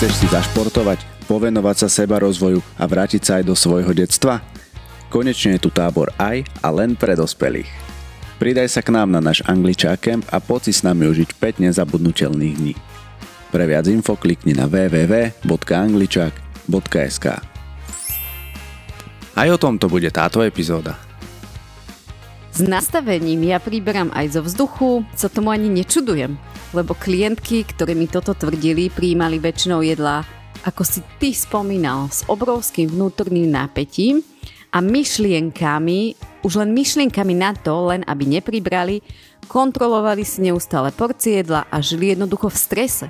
Chceš si zašportovať, povenovať sa seba rozvoju a vrátiť sa aj do svojho detstva? Konečne je tu tábor aj a len pre dospelých. Pridaj sa k nám na náš Angličák Camp a poď si s nami užiť 5 nezabudnutelných dní. Pre viac info klikni na www.angličák.sk Aj o tomto bude táto epizóda. S nastavením ja príberám aj zo vzduchu, sa tomu ani nečudujem, lebo klientky, ktoré mi toto tvrdili, prijímali väčšinou jedlá, ako si ty spomínal, s obrovským vnútorným napätím a myšlienkami, už len myšlienkami na to, len aby nepribrali, kontrolovali si neustále porcie jedla a žili jednoducho v strese.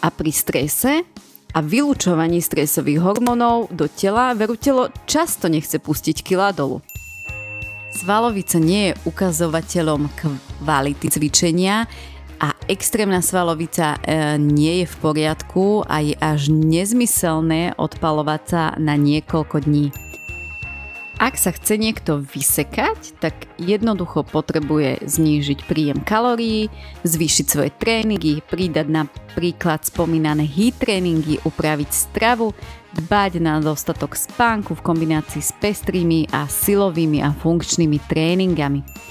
A pri strese a vylúčovaní stresových hormónov do tela veru telo často nechce pustiť kila dolu. Svalovica nie je ukazovateľom kvality cvičenia extrémna svalovica e, nie je v poriadku a je až nezmyselné odpalovať sa na niekoľko dní. Ak sa chce niekto vysekať, tak jednoducho potrebuje znížiť príjem kalórií, zvýšiť svoje tréningy, pridať napríklad spomínané heat tréningy, upraviť stravu, dbať na dostatok spánku v kombinácii s pestrými a silovými a funkčnými tréningami.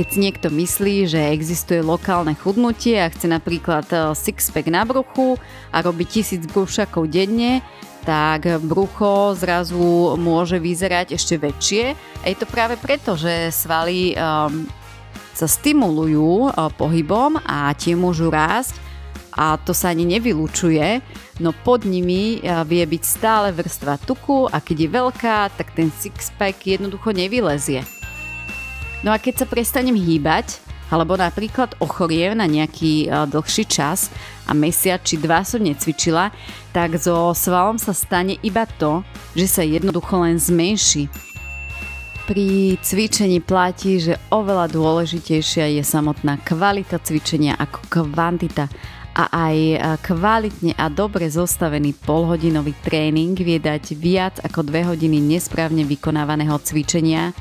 Keď si niekto myslí, že existuje lokálne chudnutie a chce napríklad eh, sixpack na bruchu a robí tisíc brúšakov denne, tak brucho zrazu môže vyzerať ešte väčšie. A je to práve preto, že svaly um, sa stimulujú uh, pohybom a tie môžu rásť a to sa ani nevylučuje, no pod nimi uh, vie byť stále vrstva tuku a keď je veľká, tak ten sixpack jednoducho nevylezie. No a keď sa prestanem hýbať, alebo napríklad ochoriem na nejaký uh, dlhší čas a mesiac či dva som necvičila, tak so svalom sa stane iba to, že sa jednoducho len zmenší. Pri cvičení platí, že oveľa dôležitejšia je samotná kvalita cvičenia ako kvantita a aj kvalitne a dobre zostavený polhodinový tréning vie dať viac ako 2 hodiny nesprávne vykonávaného cvičenia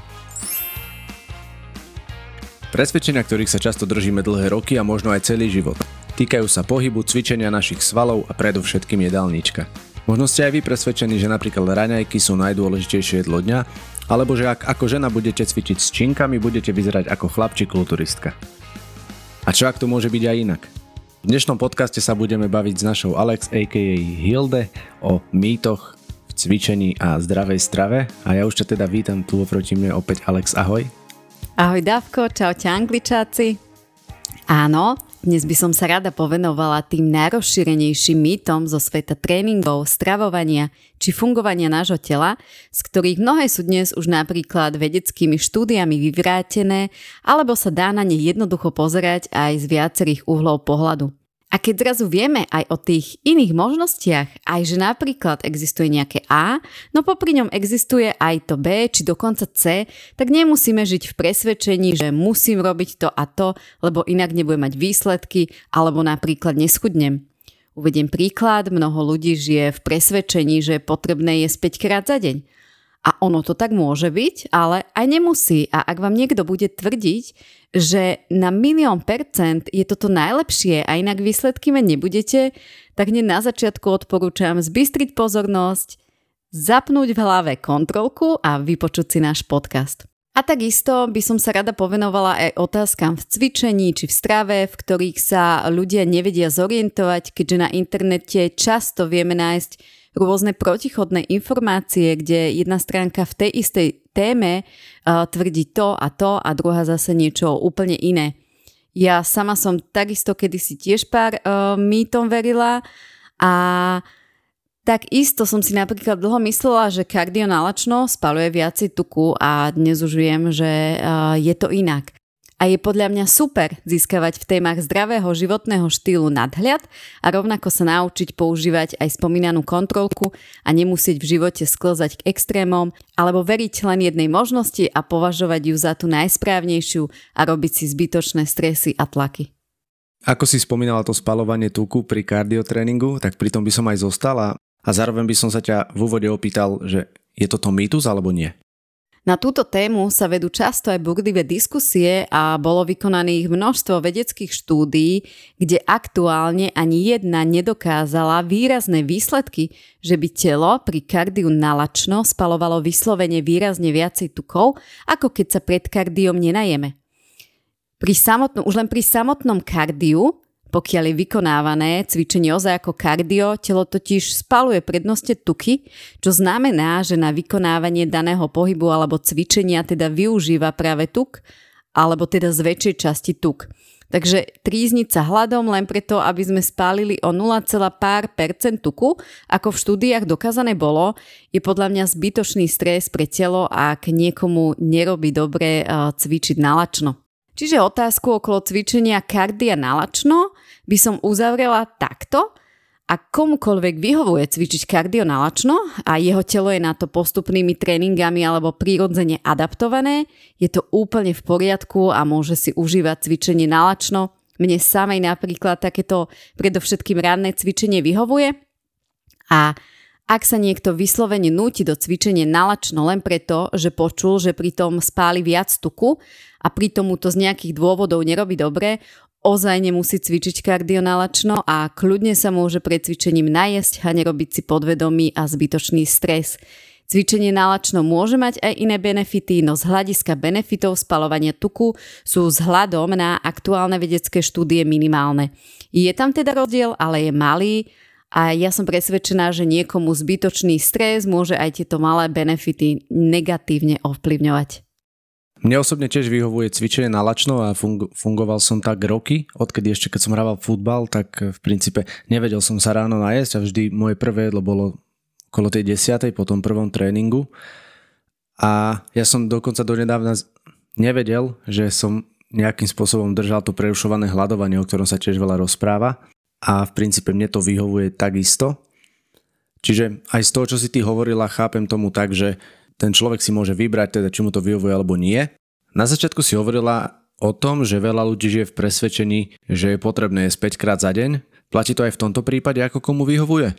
Presvedčenia, ktorých sa často držíme dlhé roky a možno aj celý život. Týkajú sa pohybu, cvičenia našich svalov a predovšetkým jedálnička. Možno ste aj vy presvedčení, že napríklad raňajky sú najdôležitejšie jedlo dňa, alebo že ak ako žena budete cvičiť s činkami, budete vyzerať ako chlapčík kulturistka. A čo ak to môže byť aj inak? V dnešnom podcaste sa budeme baviť s našou Alex aka Hilde o mýtoch v cvičení a zdravej strave a ja už ťa teda vítam tu oproti mne opäť Alex, ahoj. Ahoj Davko, čaute angličáci. Áno, dnes by som sa rada povenovala tým najrozšírenejším mýtom zo sveta tréningov, stravovania či fungovania nášho tela, z ktorých mnohé sú dnes už napríklad vedeckými štúdiami vyvrátené, alebo sa dá na ne jednoducho pozerať aj z viacerých uhlov pohľadu. A keď zrazu vieme aj o tých iných možnostiach, aj že napríklad existuje nejaké A, no popri ňom existuje aj to B, či dokonca C, tak nemusíme žiť v presvedčení, že musím robiť to a to, lebo inak nebudem mať výsledky, alebo napríklad neschudnem. Uvediem príklad, mnoho ľudí žije v presvedčení, že je potrebné jesť 5 krát za deň. A ono to tak môže byť, ale aj nemusí. A ak vám niekto bude tvrdiť, že na milión percent je toto najlepšie a inak výsledky mať nebudete, tak hneď na začiatku odporúčam zbystriť pozornosť, zapnúť v hlave kontrolku a vypočuť si náš podcast. A takisto by som sa rada povenovala aj otázkam v cvičení či v strave, v ktorých sa ľudia nevedia zorientovať, keďže na internete často vieme nájsť rôzne protichodné informácie, kde jedna stránka v tej istej téme uh, tvrdí to a to a druhá zase niečo úplne iné. Ja sama som takisto kedysi tiež pár uh, mýtom verila a Takisto som si napríklad dlho myslela, že kardionalačno spaluje viacej tuku a dnes už viem, že uh, je to inak a je podľa mňa super získavať v témach zdravého životného štýlu nadhľad a rovnako sa naučiť používať aj spomínanú kontrolku a nemusieť v živote sklzať k extrémom alebo veriť len jednej možnosti a považovať ju za tú najsprávnejšiu a robiť si zbytočné stresy a tlaky. Ako si spomínala to spalovanie tuku pri kardiotréningu, tak pri tom by som aj zostala a zároveň by som sa ťa v úvode opýtal, že je toto mýtus alebo nie? Na túto tému sa vedú často aj burlivé diskusie a bolo vykonaných množstvo vedeckých štúdií, kde aktuálne ani jedna nedokázala výrazné výsledky, že by telo pri kardiu nalačno spalovalo vyslovene výrazne viacej tukov, ako keď sa pred kardiom nenajeme. Pri samotnom, už len pri samotnom kardiu pokiaľ je vykonávané cvičenie ozaj ako kardio, telo totiž spaluje prednoste tuky, čo znamená, že na vykonávanie daného pohybu alebo cvičenia teda využíva práve tuk, alebo teda z väčšej časti tuk. Takže trízniť sa hladom len preto, aby sme spálili o 0, pár tuku, ako v štúdiách dokázané bolo, je podľa mňa zbytočný stres pre telo, ak niekomu nerobí dobre cvičiť nalačno. Čiže otázku okolo cvičenia kardia nalačno by som uzavrela takto. A komukoľvek vyhovuje cvičiť kardio nalačno a jeho telo je na to postupnými tréningami alebo prirodzene adaptované, je to úplne v poriadku a môže si užívať cvičenie nalačno. Mne samej napríklad takéto predovšetkým ranné cvičenie vyhovuje. A ak sa niekto vyslovene núti do cvičenia nalačno len preto, že počul, že pritom spáli viac tuku a pritom mu to z nejakých dôvodov nerobí dobre, ozaj nemusí cvičiť kardionalačno a kľudne sa môže pred cvičením najesť a nerobiť si podvedomý a zbytočný stres. Cvičenie nálačno môže mať aj iné benefity, no z hľadiska benefitov spalovania tuku sú vzhľadom na aktuálne vedecké štúdie minimálne. Je tam teda rozdiel, ale je malý a ja som presvedčená, že niekomu zbytočný stres môže aj tieto malé benefity negatívne ovplyvňovať. Mne osobne tiež vyhovuje cvičenie na lačno a fung- fungoval som tak roky, odkedy ešte keď som hrával futbal, tak v princípe nevedel som sa ráno najesť a vždy moje prvé jedlo bolo okolo tej desiatej po tom prvom tréningu. A ja som dokonca donedávna nevedel, že som nejakým spôsobom držal to prerušované hľadovanie, o ktorom sa tiež veľa rozpráva. A v princípe mne to vyhovuje takisto. Čiže aj z toho, čo si ty hovorila, chápem tomu tak, že ten človek si môže vybrať, teda či mu to vyhovuje alebo nie. Na začiatku si hovorila o tom, že veľa ľudí žije v presvedčení, že je potrebné jesť 5 krát za deň. Platí to aj v tomto prípade, ako komu vyhovuje? E,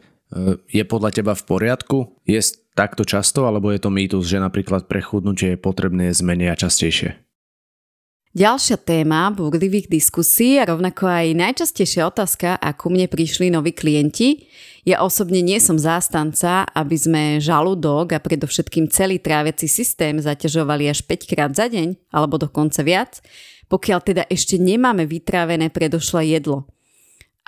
je podľa teba v poriadku jesť takto často, alebo je to mýtus, že napríklad pre chudnutie je potrebné jesť menej a častejšie? Ďalšia téma búrlivých diskusí a rovnako aj najčastejšia otázka, ako mne prišli noví klienti. Ja osobne nie som zástanca, aby sme žalúdok a predovšetkým celý tráviaci systém zaťažovali až 5 krát za deň, alebo dokonca viac, pokiaľ teda ešte nemáme vytrávené predošlé jedlo.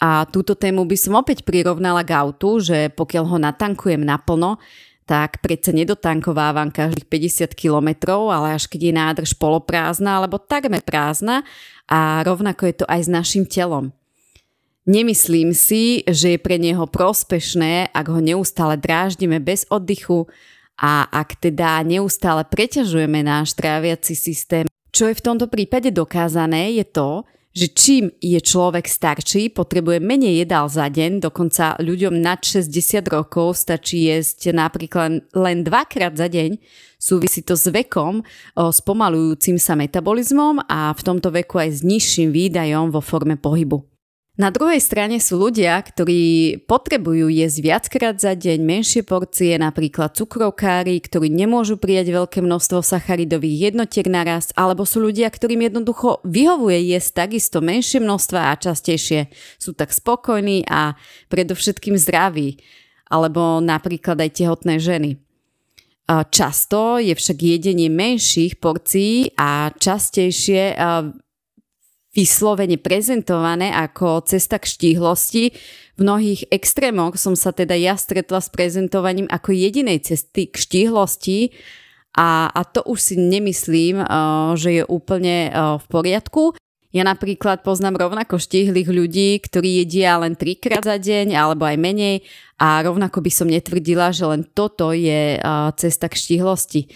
A túto tému by som opäť prirovnala k autu, že pokiaľ ho natankujem naplno, tak predsa nedotankovávam každých 50 kilometrov, ale až keď je nádrž poloprázdna alebo takmer prázdna a rovnako je to aj s našim telom. Nemyslím si, že je pre neho prospešné, ak ho neustále dráždime bez oddychu a ak teda neustále preťažujeme náš tráviaci systém. Čo je v tomto prípade dokázané je to, že čím je človek starší, potrebuje menej jedál za deň, dokonca ľuďom nad 60 rokov stačí jesť napríklad len dvakrát za deň. Súvisí to s vekom, s pomalujúcim sa metabolizmom a v tomto veku aj s nižším výdajom vo forme pohybu. Na druhej strane sú ľudia, ktorí potrebujú jesť viackrát za deň menšie porcie, napríklad cukrovkári, ktorí nemôžu prijať veľké množstvo sacharidových jednotiek naraz, alebo sú ľudia, ktorým jednoducho vyhovuje jesť takisto menšie množstva a častejšie. Sú tak spokojní a predovšetkým zdraví, alebo napríklad aj tehotné ženy. Často je však jedenie menších porcií a častejšie vyslovene prezentované ako cesta k štíhlosti. V mnohých extrémoch som sa teda ja stretla s prezentovaním ako jedinej cesty k štíhlosti a, a to už si nemyslím, uh, že je úplne uh, v poriadku. Ja napríklad poznám rovnako štíhlych ľudí, ktorí jedia len trikrát za deň alebo aj menej a rovnako by som netvrdila, že len toto je uh, cesta k štíhlosti.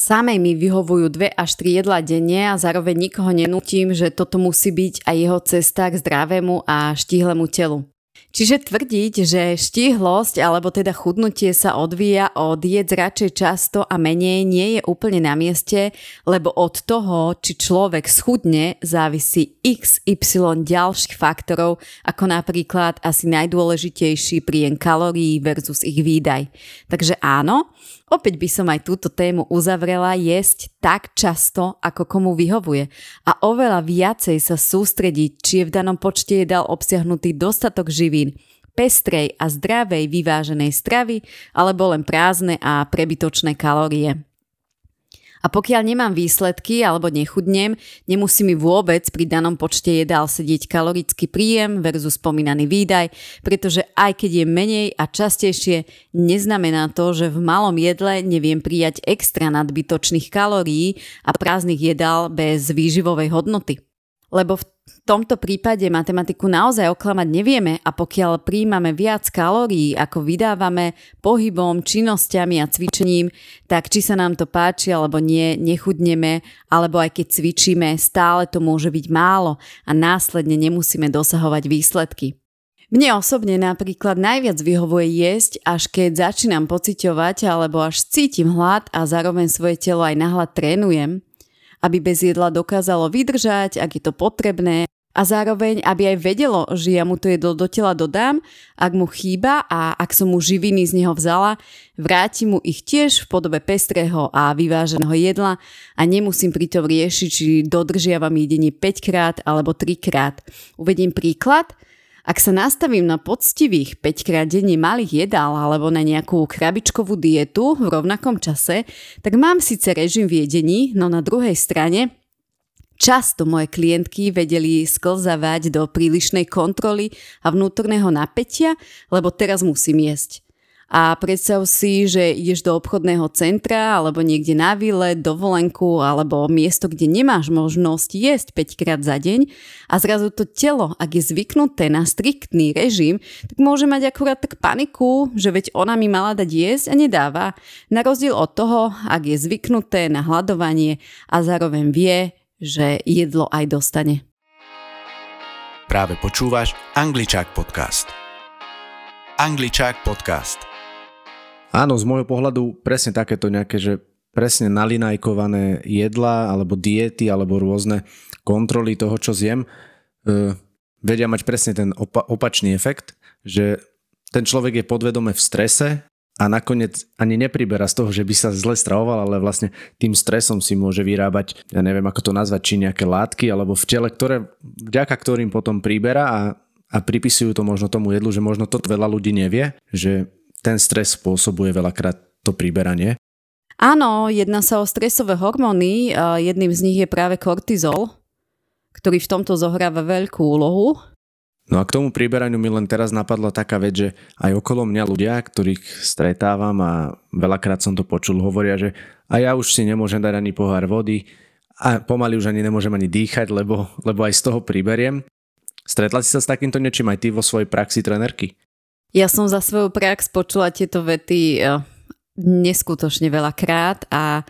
Samej mi vyhovujú dve až tri jedla denne a zároveň nikoho nenútim, že toto musí byť aj jeho cesta k zdravému a štíhlemu telu. Čiže tvrdiť, že štíhlosť alebo teda chudnutie sa odvíja od jedz radšej často a menej nie je úplne na mieste, lebo od toho, či človek schudne, závisí XY ďalších faktorov, ako napríklad asi najdôležitejší príjem kalórií versus ich výdaj. Takže áno, Opäť by som aj túto tému uzavrela jesť tak často, ako komu vyhovuje a oveľa viacej sa sústrediť, či je v danom počte jedál obsiahnutý dostatok živín, pestrej a zdravej vyváženej stravy alebo len prázdne a prebytočné kalórie. A pokiaľ nemám výsledky alebo nechudnem, nemusí mi vôbec pri danom počte jedál sedieť kalorický príjem versus spomínaný výdaj, pretože aj keď je menej a častejšie, neznamená to, že v malom jedle neviem prijať extra nadbytočných kalórií a prázdnych jedál bez výživovej hodnoty. Lebo v tomto prípade matematiku naozaj oklamať nevieme a pokiaľ príjmame viac kalórií, ako vydávame pohybom, činnosťami a cvičením, tak či sa nám to páči alebo nie, nechudneme, alebo aj keď cvičíme, stále to môže byť málo a následne nemusíme dosahovať výsledky. Mne osobne napríklad najviac vyhovuje jesť, až keď začínam pociťovať alebo až cítim hlad a zároveň svoje telo aj nahľad trénujem, aby bez jedla dokázalo vydržať, ak je to potrebné a zároveň, aby aj vedelo, že ja mu to jedlo do tela dodám, ak mu chýba a ak som mu živiny z neho vzala, vrátim mu ich tiež v podobe pestrého a vyváženého jedla a nemusím pritom riešiť, či dodržiavam jedenie 5 krát alebo 3 krát. Uvedím príklad – ak sa nastavím na poctivých 5 krát denne malých jedál alebo na nejakú krabičkovú dietu v rovnakom čase, tak mám síce režim v jedení, no na druhej strane Často moje klientky vedeli sklzavať do prílišnej kontroly a vnútorného napätia, lebo teraz musím jesť a predstav si, že ideš do obchodného centra alebo niekde na výlet, dovolenku alebo miesto, kde nemáš možnosť jesť 5 krát za deň a zrazu to telo, ak je zvyknuté na striktný režim, tak môže mať akurát tak paniku, že veď ona mi mala dať jesť a nedáva. Na rozdiel od toho, ak je zvyknuté na hľadovanie a zároveň vie, že jedlo aj dostane. Práve počúvaš Angličák podcast. Angličák podcast. Áno, z môjho pohľadu presne takéto nejaké, že presne nalinajkované jedla alebo diety alebo rôzne kontroly toho, čo zjem, e, vedia mať presne ten opa- opačný efekt, že ten človek je podvedome v strese a nakoniec ani nepriberá z toho, že by sa zle stravoval, ale vlastne tým stresom si môže vyrábať, ja neviem ako to nazvať, či nejaké látky alebo v tele, ktoré, vďaka ktorým potom príbera a, a pripisujú to možno tomu jedlu, že možno to veľa ľudí nevie, že ten stres spôsobuje veľakrát to priberanie. Áno, jedná sa o stresové hormóny. Jedným z nich je práve kortizol, ktorý v tomto zohráva veľkú úlohu. No a k tomu priberaniu mi len teraz napadla taká vec, že aj okolo mňa ľudia, ktorých stretávam a veľakrát som to počul, hovoria, že a ja už si nemôžem dať ani pohár vody a pomaly už ani nemôžem ani dýchať, lebo, lebo aj z toho priberiem. Stretla si sa s takýmto niečím aj ty vo svojej praxi trenerky? Ja som za svoju prax počula tieto vety eh, neskutočne veľakrát a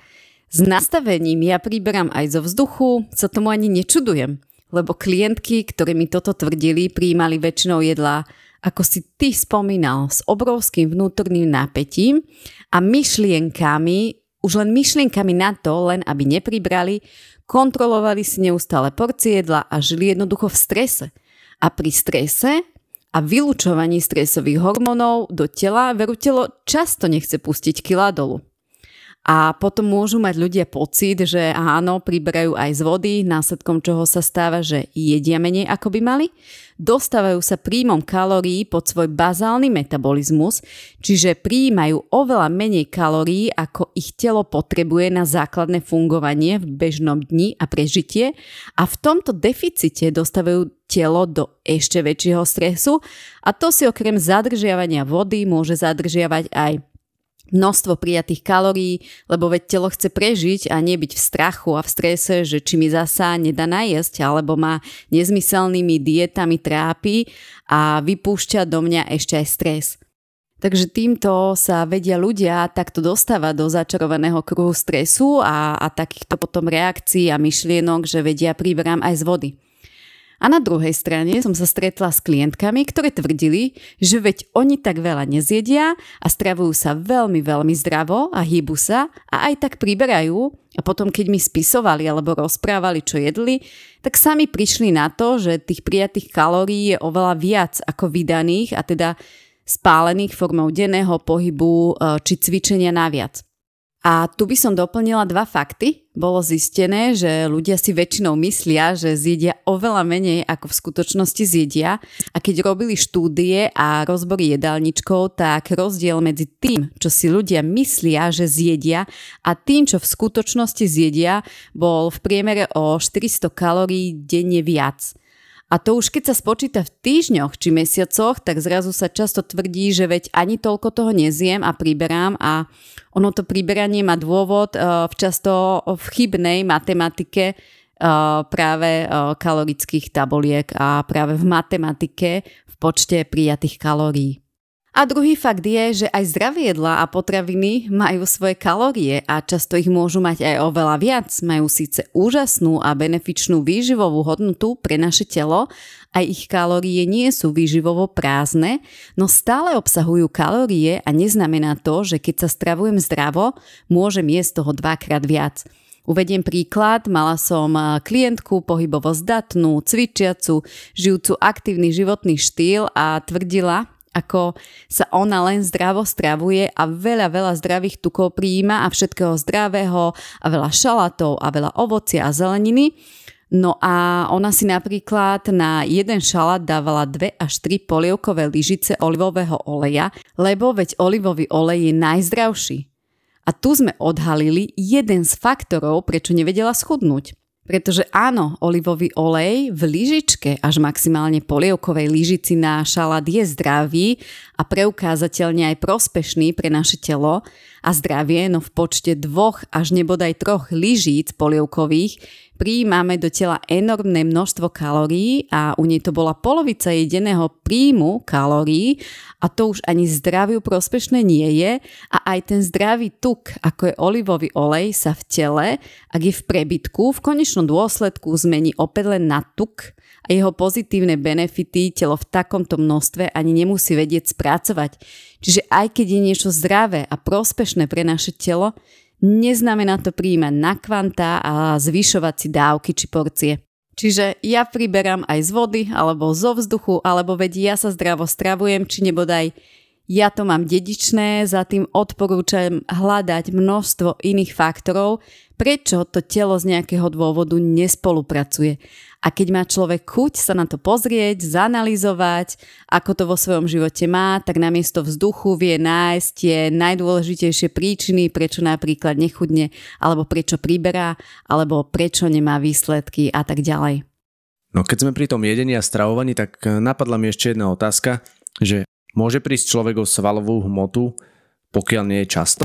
s nastavením ja priberám aj zo vzduchu, sa tomu ani nečudujem, lebo klientky, ktoré mi toto tvrdili, prijímali väčšinou jedla, ako si ty spomínal, s obrovským vnútorným napätím a myšlienkami, už len myšlienkami na to, len aby nepribrali, kontrolovali si neustále porcie jedla a žili jednoducho v strese. A pri strese a vylúčovaní stresových hormónov do tela veru telo často nechce pustiť kila dolu. A potom môžu mať ľudia pocit, že áno, priberajú aj z vody, následkom čoho sa stáva, že jedia menej ako by mali, dostávajú sa príjmom kalórií pod svoj bazálny metabolizmus, čiže prijímajú oveľa menej kalórií, ako ich telo potrebuje na základné fungovanie v bežnom dni a prežitie. A v tomto deficite dostávajú telo do ešte väčšieho stresu. A to si okrem zadržiavania vody môže zadržiavať aj množstvo prijatých kalórií, lebo veď telo chce prežiť a nebyť v strachu a v strese, že či mi zasa nedá najesť, alebo ma nezmyselnými dietami trápi a vypúšťa do mňa ešte aj stres. Takže týmto sa vedia ľudia takto dostávať do začarovaného kruhu stresu a, a takýchto potom reakcií a myšlienok, že vedia príberám aj z vody. A na druhej strane som sa stretla s klientkami, ktoré tvrdili, že veď oni tak veľa nezjedia a stravujú sa veľmi, veľmi zdravo a hýbu sa a aj tak priberajú a potom keď mi spisovali alebo rozprávali, čo jedli, tak sami prišli na to, že tých prijatých kalórií je oveľa viac ako vydaných a teda spálených formou denného pohybu e, či cvičenia naviac. A tu by som doplnila dva fakty. Bolo zistené, že ľudia si väčšinou myslia, že zjedia oveľa menej ako v skutočnosti zjedia. A keď robili štúdie a rozbory jedálničkov, tak rozdiel medzi tým, čo si ľudia myslia, že zjedia a tým, čo v skutočnosti zjedia, bol v priemere o 400 kalórií denne viac. A to už keď sa spočíta v týždňoch či mesiacoch, tak zrazu sa často tvrdí, že veď ani toľko toho nezjem a priberám a ono to priberanie má dôvod uh, v často v chybnej matematike uh, práve uh, kalorických taboliek a práve v matematike v počte prijatých kalórií. A druhý fakt je, že aj zdravé jedlá a potraviny majú svoje kalórie a často ich môžu mať aj oveľa viac. Majú síce úžasnú a benefičnú výživovú hodnotu pre naše telo, aj ich kalórie nie sú výživovo prázdne, no stále obsahujú kalórie a neznamená to, že keď sa stravujem zdravo, môžem jesť toho dvakrát viac. Uvediem príklad, mala som klientku pohybovo zdatnú, cvičiacu, žijúcu aktívny životný štýl a tvrdila, ako sa ona len zdravo stravuje a veľa, veľa zdravých tukov prijíma a všetkého zdravého a veľa šalatov a veľa ovocia a zeleniny. No a ona si napríklad na jeden šalát dávala 2 až 3 polievkové lyžice olivového oleja, lebo veď olivový olej je najzdravší. A tu sme odhalili jeden z faktorov, prečo nevedela schudnúť. Pretože áno, olivový olej v lyžičke až maximálne polievkovej lyžici na šalát je zdravý a preukázateľne aj prospešný pre naše telo a zdravie, no v počte dvoch až nebodaj troch lyžíc polievkových prijímame do tela enormné množstvo kalórií a u nej to bola polovica jedeného príjmu kalórií a to už ani zdraviu prospešné nie je a aj ten zdravý tuk, ako je olivový olej, sa v tele, ak je v prebytku, v konečnom dôsledku zmení opäť len na tuk a jeho pozitívne benefity telo v takomto množstve ani nemusí vedieť spracovať. Čiže aj keď je niečo zdravé a prospešné pre naše telo, Neznamená to príjmať na kvanta a zvyšovať si dávky či porcie. Čiže ja priberám aj z vody alebo zo vzduchu, alebo veď ja sa zdravo stravujem, či nebodaj ja to mám dedičné, za tým odporúčam hľadať množstvo iných faktorov, prečo to telo z nejakého dôvodu nespolupracuje. A keď má človek chuť sa na to pozrieť, zanalizovať, ako to vo svojom živote má, tak namiesto vzduchu vie nájsť tie najdôležitejšie príčiny, prečo napríklad nechudne, alebo prečo priberá, alebo prečo nemá výsledky a tak ďalej. No keď sme pri tom jedení a stravovaní, tak napadla mi ešte jedna otázka, že môže prísť človek o svalovú hmotu, pokiaľ nie je často?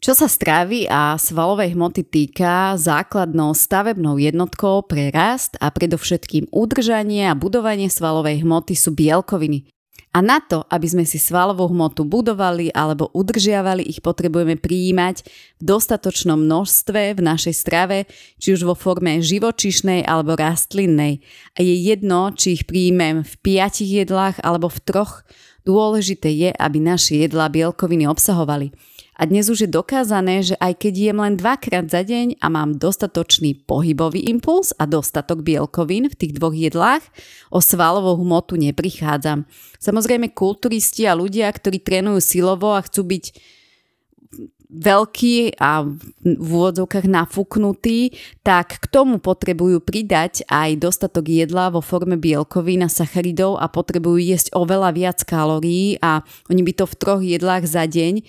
Čo sa stravy a svalovej hmoty týka, základnou stavebnou jednotkou pre rast a predovšetkým udržanie a budovanie svalovej hmoty sú bielkoviny. A na to, aby sme si svalovú hmotu budovali alebo udržiavali, ich potrebujeme prijímať v dostatočnom množstve v našej strave, či už vo forme živočišnej alebo rastlinnej. A je jedno, či ich prijímem v piatich jedlách alebo v troch. Dôležité je, aby naše jedlá bielkoviny obsahovali. A dnes už je dokázané, že aj keď jem len dvakrát za deň a mám dostatočný pohybový impuls a dostatok bielkovín v tých dvoch jedlách, o svalovú hmotu neprichádzam. Samozrejme kulturisti a ľudia, ktorí trénujú silovo a chcú byť veľký a v úvodzovkách nafúknutý, tak k tomu potrebujú pridať aj dostatok jedla vo forme bielkovín a sacharidov a potrebujú jesť oveľa viac kalórií a oni by to v troch jedlách za deň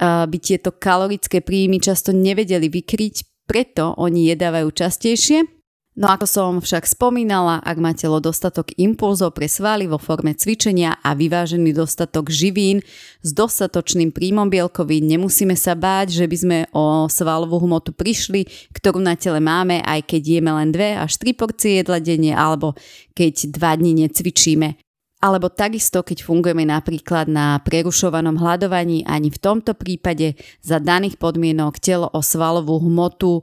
by tieto kalorické príjmy často nevedeli vykryť, preto oni jedávajú častejšie. No ako som však spomínala, ak má telo dostatok impulzov pre svaly vo forme cvičenia a vyvážený dostatok živín s dostatočným príjmom bielkovín, nemusíme sa báť, že by sme o svalovú hmotu prišli, ktorú na tele máme, aj keď jeme len 2 až 3 porcie jedla denne alebo keď 2 dní necvičíme. Alebo takisto, keď fungujeme napríklad na prerušovanom hľadovaní, ani v tomto prípade za daných podmienok telo o svalovú hmotu o,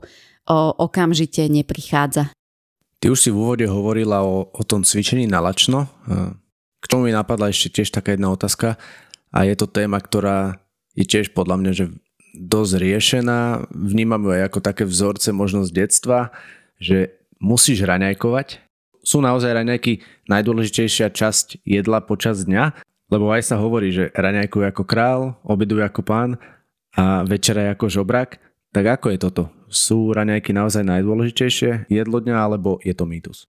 okamžite neprichádza. Ty už si v úvode hovorila o, o tom cvičení na lačno. K tomu mi napadla ešte tiež taká jedna otázka a je to téma, ktorá je tiež podľa mňa že dosť riešená. Vnímam ju aj ako také vzorce možnosť detstva, že musíš raňajkovať, sú naozaj raňajky najdôležitejšia časť jedla počas dňa, lebo aj sa hovorí, že raňajkujú ako král, obedujú ako pán a večera ako žobrak. Tak ako je toto? Sú raňajky naozaj najdôležitejšie jedlo dňa alebo je to mýtus?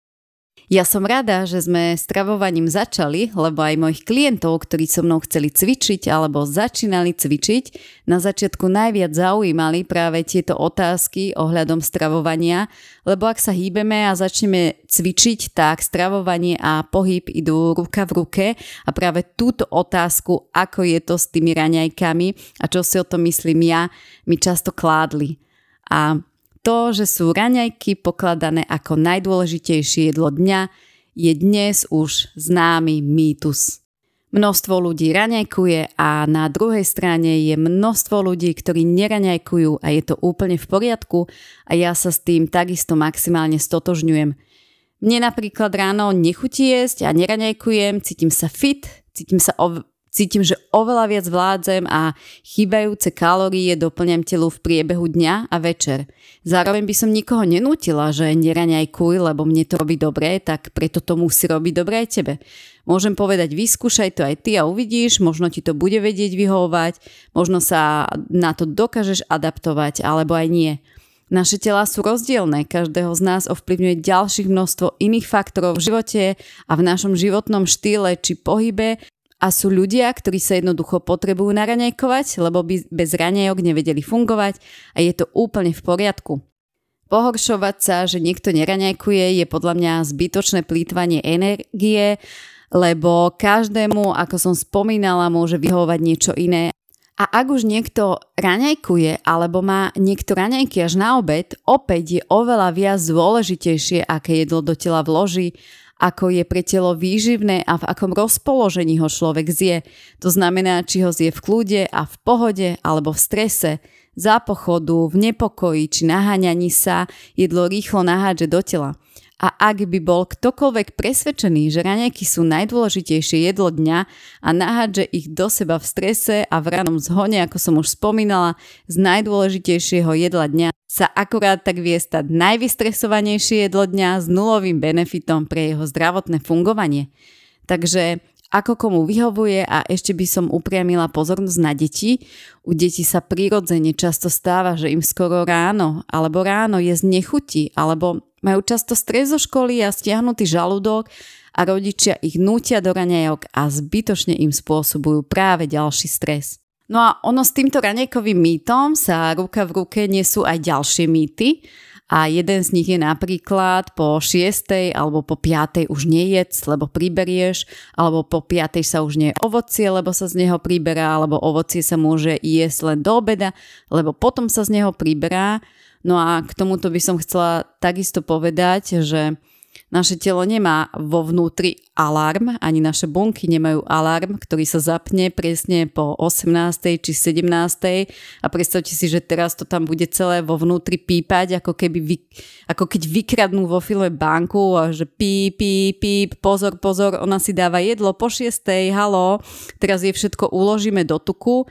Ja som rada, že sme s travovaním začali, lebo aj mojich klientov, ktorí so mnou chceli cvičiť alebo začínali cvičiť, na začiatku najviac zaujímali práve tieto otázky ohľadom stravovania, lebo ak sa hýbeme a začneme cvičiť, tak stravovanie a pohyb idú ruka v ruke a práve túto otázku, ako je to s tými raňajkami a čo si o tom myslím ja, mi často kládli. A to, že sú raňajky pokladané ako najdôležitejšie jedlo dňa, je dnes už známy mýtus. Množstvo ľudí raňajkuje a na druhej strane je množstvo ľudí, ktorí neraňajkujú a je to úplne v poriadku a ja sa s tým takisto maximálne stotožňujem. Mne napríklad ráno nechutí jesť a neraňajkujem, cítim sa fit, cítim sa Cítim, že oveľa viac vládzem a chýbajúce kalórie doplňam telu v priebehu dňa a večer. Zároveň by som nikoho nenútila, že neraňajkuj, lebo mne to robí dobre, tak preto to musí robiť dobre aj tebe. Môžem povedať, vyskúšaj to aj ty a uvidíš, možno ti to bude vedieť vyhovovať, možno sa na to dokážeš adaptovať, alebo aj nie. Naše tela sú rozdielne, každého z nás ovplyvňuje ďalších množstvo iných faktorov v živote a v našom životnom štýle či pohybe a sú ľudia, ktorí sa jednoducho potrebujú naraňajkovať, lebo by bez raňajok nevedeli fungovať a je to úplne v poriadku. Pohoršovať sa, že niekto neraňajkuje, je podľa mňa zbytočné plýtvanie energie, lebo každému, ako som spomínala, môže vyhovovať niečo iné. A ak už niekto raňajkuje alebo má niekto raňajky až na obed, opäť je oveľa viac dôležitejšie, aké jedlo do tela vloží ako je pre telo výživné a v akom rozpoložení ho človek zje. To znamená, či ho zje v kľude a v pohode alebo v strese, za pochodu, v nepokoji či naháňaní sa jedlo rýchlo nahádže do tela. A ak by bol ktokoľvek presvedčený, že raňajky sú najdôležitejšie jedlo dňa a nahádže ich do seba v strese a v ranom zhone, ako som už spomínala, z najdôležitejšieho jedla dňa, sa akurát tak vie stať najvystresovanejšie jedlo dňa s nulovým benefitom pre jeho zdravotné fungovanie. Takže ako komu vyhovuje a ešte by som upriamila pozornosť na deti. U detí sa prirodzene často stáva, že im skoro ráno alebo ráno je z nechutí alebo majú často stres zo školy a stiahnutý žalúdok a rodičia ich nútia do raňajok a zbytočne im spôsobujú práve ďalší stres. No a ono s týmto raňajkovým mýtom sa ruka v ruke nesú aj ďalšie mýty, a jeden z nich je napríklad po 6. alebo po 5. už nejedz, lebo priberieš, alebo po 5. sa už nie ovocie, lebo sa z neho priberá, alebo ovocie sa môže jesť len do obeda, lebo potom sa z neho priberá. No a k tomuto by som chcela takisto povedať, že naše telo nemá vo vnútri alarm, ani naše bunky nemajú alarm, ktorý sa zapne presne po 18. či 17. A predstavte si, že teraz to tam bude celé vo vnútri pípať, ako, keby vy, ako keď vykradnú vo filme banku a že píp, píp, píp, pozor, pozor, ona si dáva jedlo po 6. halo, teraz je všetko uložíme do tuku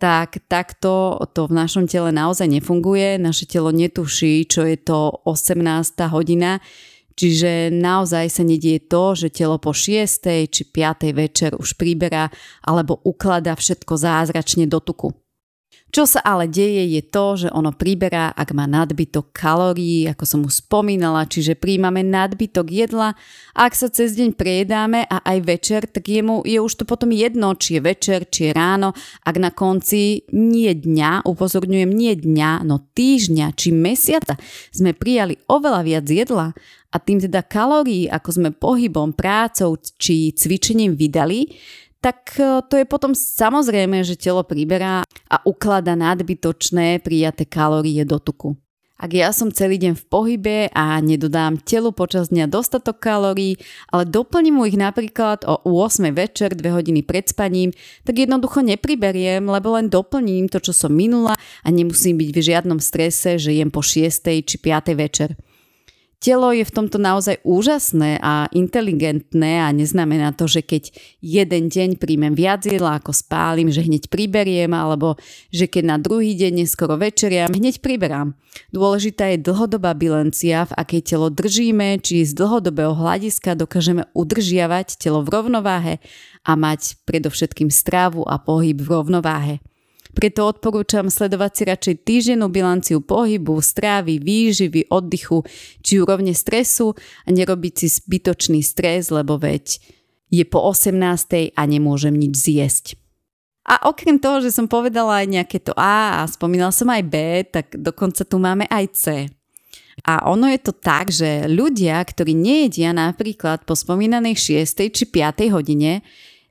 tak takto to v našom tele naozaj nefunguje. Naše telo netuší, čo je to 18. hodina Čiže naozaj sa nedie to, že telo po 6. či 5. večer už príberá alebo ukladá všetko zázračne do tuku. Čo sa ale deje je to, že ono príberá, ak má nadbytok kalórií, ako som už spomínala, čiže príjmame nadbytok jedla. Ak sa cez deň prejedáme a aj večer, tak jemu je už to potom jedno, či je večer, či je ráno, ak na konci nie dňa, upozorňujem nie dňa, no týždňa či mesiaca sme prijali oveľa viac jedla. A tým teda kalórií, ako sme pohybom, prácou či cvičením vydali, tak e, to je potom samozrejme, že telo priberá a uklada nadbytočné prijaté kalórie do tuku. Ak ja som celý deň v pohybe a nedodám telu počas dňa dostatok kalórií, ale doplním mu ich napríklad o 8 večer, 2 hodiny pred spaním, tak jednoducho nepriberiem, lebo len doplním to, čo som minula a nemusím byť v žiadnom strese, že jem po 6 či 5 večer. Telo je v tomto naozaj úžasné a inteligentné a neznamená to, že keď jeden deň príjmem viac jedla ako spálim, že hneď priberiem, alebo že keď na druhý deň neskoro večeriam, hneď priberám. Dôležitá je dlhodobá bilancia, v akej telo držíme, či z dlhodobého hľadiska dokážeme udržiavať telo v rovnováhe a mať predovšetkým strávu a pohyb v rovnováhe. Preto odporúčam sledovať si radšej týždennú bilanciu pohybu, strávy, výživy, oddychu či úrovne stresu a nerobiť si zbytočný stres, lebo veď je po 18. a nemôžem nič zjesť. A okrem toho, že som povedala aj nejaké to A a spomínala som aj B, tak dokonca tu máme aj C. A ono je to tak, že ľudia, ktorí nejedia napríklad po spomínanej 6. či 5. hodine,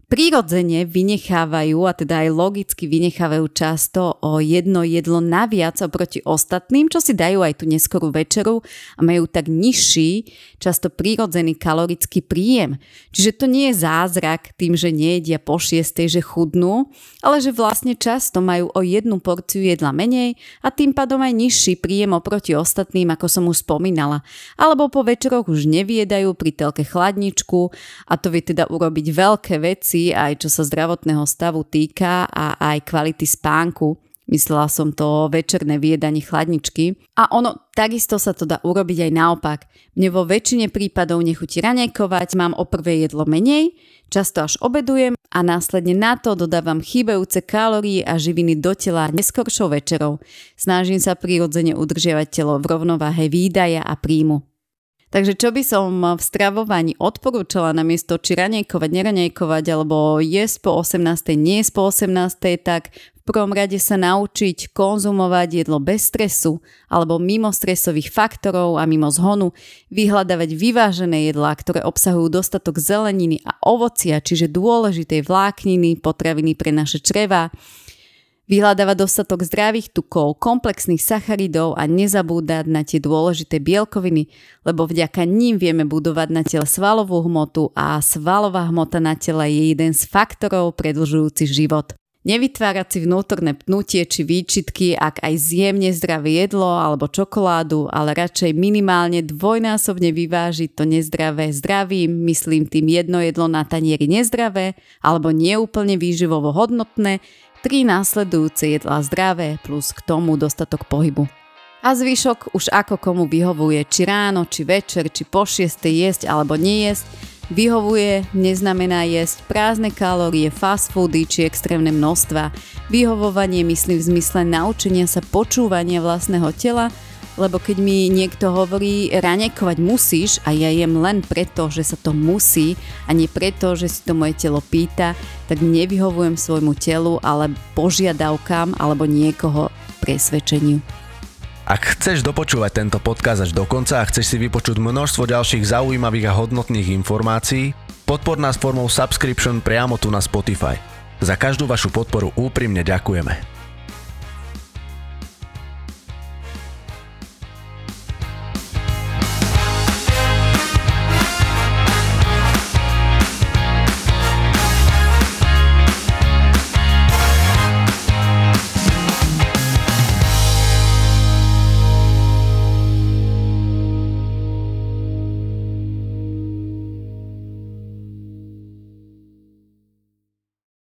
prirodzene vynechávajú, a teda aj logicky vynechávajú často o jedno jedlo naviac oproti ostatným, čo si dajú aj tú neskorú večeru a majú tak nižší, často prirodzený kalorický príjem. Čiže to nie je zázrak tým, že nejedia po šiestej, že chudnú, ale že vlastne často majú o jednu porciu jedla menej a tým pádom aj nižší príjem oproti ostatným, ako som už spomínala. Alebo po večeroch už neviedajú pri telke chladničku a to vie teda urobiť veľké veci veci, aj čo sa zdravotného stavu týka a aj kvality spánku. Myslela som to večerné viedanie chladničky. A ono, takisto sa to dá urobiť aj naopak. Mne vo väčšine prípadov nechutí ranejkovať, mám o prvé jedlo menej, často až obedujem a následne na to dodávam chýbajúce kalórie a živiny do tela neskoršou večerou. Snažím sa prirodzene udržiavať telo v rovnováhe výdaja a príjmu. Takže čo by som v stravovaní odporúčala na miesto či ranejkovať, neranejkovať alebo jesť po 18. nie jesť po 18. tak v prvom rade sa naučiť konzumovať jedlo bez stresu alebo mimo stresových faktorov a mimo zhonu, vyhľadávať vyvážené jedlá, ktoré obsahujú dostatok zeleniny a ovocia, čiže dôležitej vlákniny, potraviny pre naše čreva, Vyhľadávať dostatok zdravých tukov, komplexných sacharidov a nezabúdať na tie dôležité bielkoviny, lebo vďaka ním vieme budovať na tele svalovú hmotu a svalová hmota na tele je jeden z faktorov predlžujúci život. Nevytvárať si vnútorné pnutie či výčitky, ak aj zjemne zdravé jedlo alebo čokoládu, ale radšej minimálne dvojnásobne vyvážiť to nezdravé zdravým, myslím tým jedno jedlo na tanieri nezdravé alebo neúplne výživovo hodnotné, Tri následujúce jedlá zdravé plus k tomu dostatok pohybu. A zvyšok už ako komu vyhovuje, či ráno, či večer, či po šiestej jesť alebo nejesť, Vyhovuje neznamená jesť prázdne kalórie, fast foody či extrémne množstva. Vyhovovanie myslím v zmysle naučenia sa počúvania vlastného tela lebo keď mi niekto hovorí, raňajkovať musíš a ja jem len preto, že sa to musí a nie preto, že si to moje telo pýta, tak nevyhovujem svojmu telu, ale požiadavkám alebo niekoho presvedčeniu. Ak chceš dopočúvať tento podcast až do konca a chceš si vypočuť množstvo ďalších zaujímavých a hodnotných informácií, podpor nás formou subscription priamo tu na Spotify. Za každú vašu podporu úprimne ďakujeme.